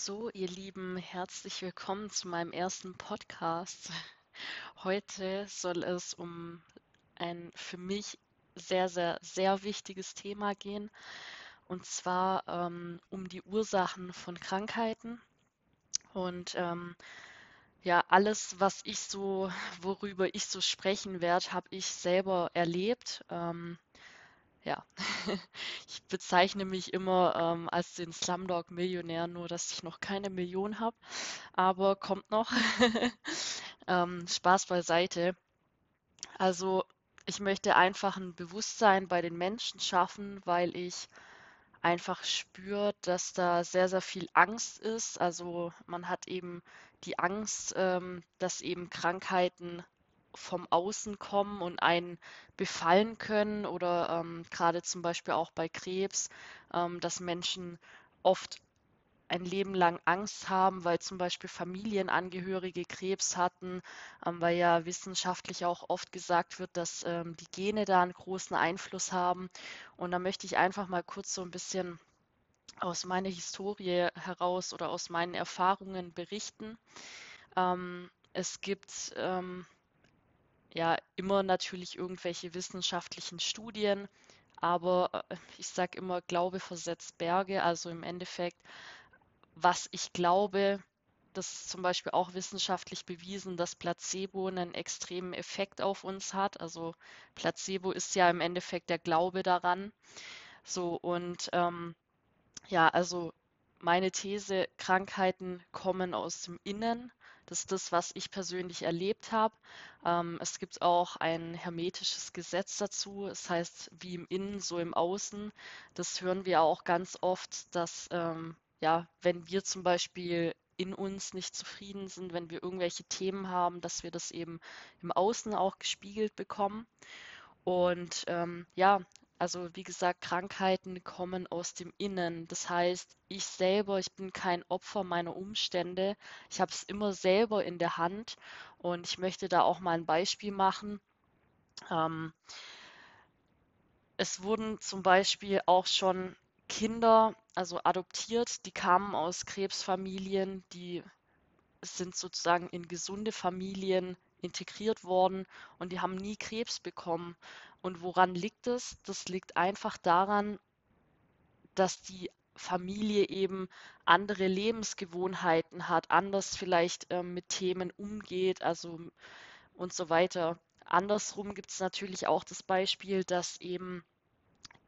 So, ihr Lieben, herzlich willkommen zu meinem ersten Podcast. Heute soll es um ein für mich sehr, sehr, sehr wichtiges Thema gehen, und zwar ähm, um die Ursachen von Krankheiten. Und ähm, ja, alles, was ich so, worüber ich so sprechen werde, habe ich selber erlebt. Ähm, ja, ich bezeichne mich immer ähm, als den Slumdog-Millionär, nur dass ich noch keine Million habe, aber kommt noch. ähm, Spaß beiseite. Also ich möchte einfach ein Bewusstsein bei den Menschen schaffen, weil ich einfach spüre, dass da sehr, sehr viel Angst ist. Also man hat eben die Angst, ähm, dass eben Krankheiten vom Außen kommen und einen befallen können oder ähm, gerade zum Beispiel auch bei Krebs, ähm, dass Menschen oft ein Leben lang Angst haben, weil zum Beispiel Familienangehörige Krebs hatten, ähm, weil ja wissenschaftlich auch oft gesagt wird, dass ähm, die Gene da einen großen Einfluss haben. Und da möchte ich einfach mal kurz so ein bisschen aus meiner Historie heraus oder aus meinen Erfahrungen berichten. Ähm, es gibt ähm, ja immer natürlich irgendwelche wissenschaftlichen Studien, aber äh, ich sage immer, Glaube versetzt Berge. Also im Endeffekt, was ich glaube, das ist zum Beispiel auch wissenschaftlich bewiesen, dass Placebo einen extremen Effekt auf uns hat. Also Placebo ist ja im Endeffekt der Glaube daran. So und ähm, ja, also meine These, Krankheiten kommen aus dem Innen das ist das, was ich persönlich erlebt habe. Ähm, es gibt auch ein hermetisches Gesetz dazu. Es das heißt, wie im Innen, so im Außen. Das hören wir auch ganz oft, dass ähm, ja, wenn wir zum Beispiel in uns nicht zufrieden sind, wenn wir irgendwelche Themen haben, dass wir das eben im Außen auch gespiegelt bekommen. Und ähm, ja, also wie gesagt, Krankheiten kommen aus dem Innen. Das heißt, ich selber, ich bin kein Opfer meiner Umstände. Ich habe es immer selber in der Hand und ich möchte da auch mal ein Beispiel machen. Ähm, es wurden zum Beispiel auch schon Kinder, also adoptiert, die kamen aus Krebsfamilien, die sind sozusagen in gesunde Familien integriert worden und die haben nie Krebs bekommen. Und woran liegt es? Das liegt einfach daran, dass die Familie eben andere Lebensgewohnheiten hat, anders vielleicht ähm, mit Themen umgeht, also und so weiter. Andersrum gibt es natürlich auch das Beispiel, dass eben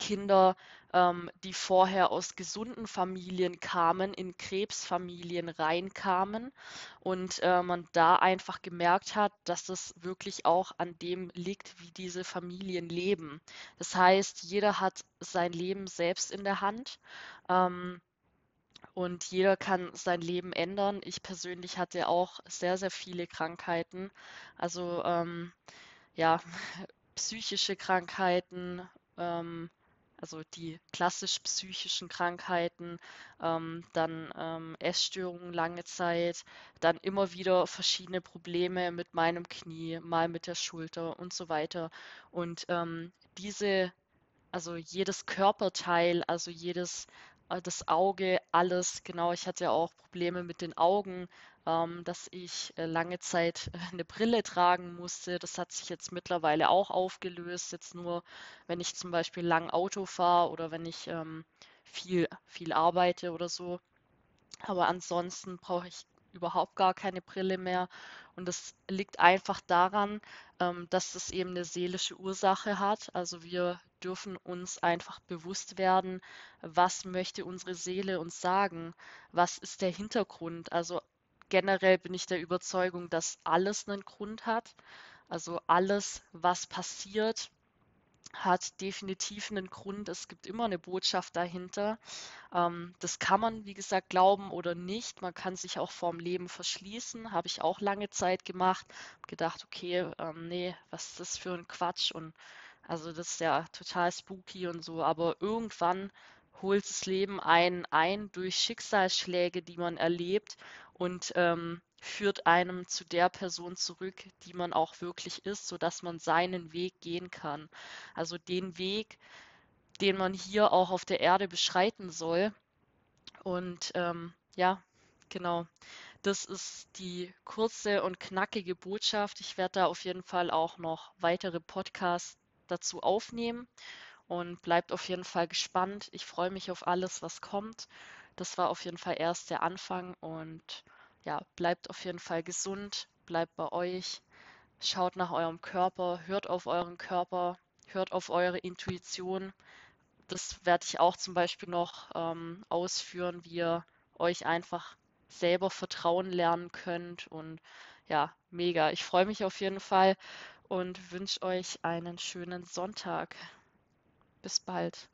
Kinder, ähm, die vorher aus gesunden Familien kamen, in Krebsfamilien reinkamen und äh, man da einfach gemerkt hat, dass es wirklich auch an dem liegt, wie diese Familien leben. Das heißt, jeder hat sein Leben selbst in der Hand. Ähm, und jeder kann sein Leben ändern. Ich persönlich hatte auch sehr, sehr viele Krankheiten. Also ähm, ja, psychische Krankheiten, ähm, also die klassisch psychischen Krankheiten, ähm, dann ähm, Essstörungen lange Zeit, dann immer wieder verschiedene Probleme mit meinem Knie, mal mit der Schulter und so weiter. Und ähm, diese, also jedes Körperteil, also jedes äh, das Auge, alles, genau, ich hatte ja auch Probleme mit den Augen, ähm, dass ich äh, lange Zeit eine Brille tragen musste. Das hat sich jetzt mittlerweile auch aufgelöst. Jetzt nur, wenn ich zum Beispiel lang Auto fahre oder wenn ich ähm, viel, viel arbeite oder so. Aber ansonsten brauche ich überhaupt gar keine Brille mehr. Und das liegt einfach daran, ähm, dass es eben eine seelische Ursache hat. Also wir dürfen uns einfach bewusst werden, was möchte unsere Seele uns sagen? Was ist der Hintergrund? Also generell bin ich der Überzeugung, dass alles einen Grund hat. Also alles, was passiert, hat definitiv einen Grund. Es gibt immer eine Botschaft dahinter. Ähm, das kann man, wie gesagt, glauben oder nicht. Man kann sich auch vorm Leben verschließen. Habe ich auch lange Zeit gemacht. Gedacht, okay, ähm, nee, was ist das für ein Quatsch? Und also das ist ja total spooky und so. Aber irgendwann holt das Leben einen ein durch Schicksalsschläge, die man erlebt und ähm, führt einem zu der Person zurück, die man auch wirklich ist, sodass man seinen Weg gehen kann. Also den Weg, den man hier auch auf der Erde beschreiten soll. Und ähm, ja, Genau. Das ist die kurze und knackige Botschaft. Ich werde da auf jeden Fall auch noch weitere Podcasts dazu aufnehmen und bleibt auf jeden Fall gespannt. Ich freue mich auf alles, was kommt. Das war auf jeden Fall erst der Anfang und ja, bleibt auf jeden Fall gesund, bleibt bei euch, schaut nach eurem Körper, hört auf euren Körper, hört auf eure Intuition. Das werde ich auch zum Beispiel noch ähm, ausführen, wie ihr euch einfach selber vertrauen lernen könnt. Und ja, mega. Ich freue mich auf jeden Fall und wünsche euch einen schönen Sonntag. Bis bald.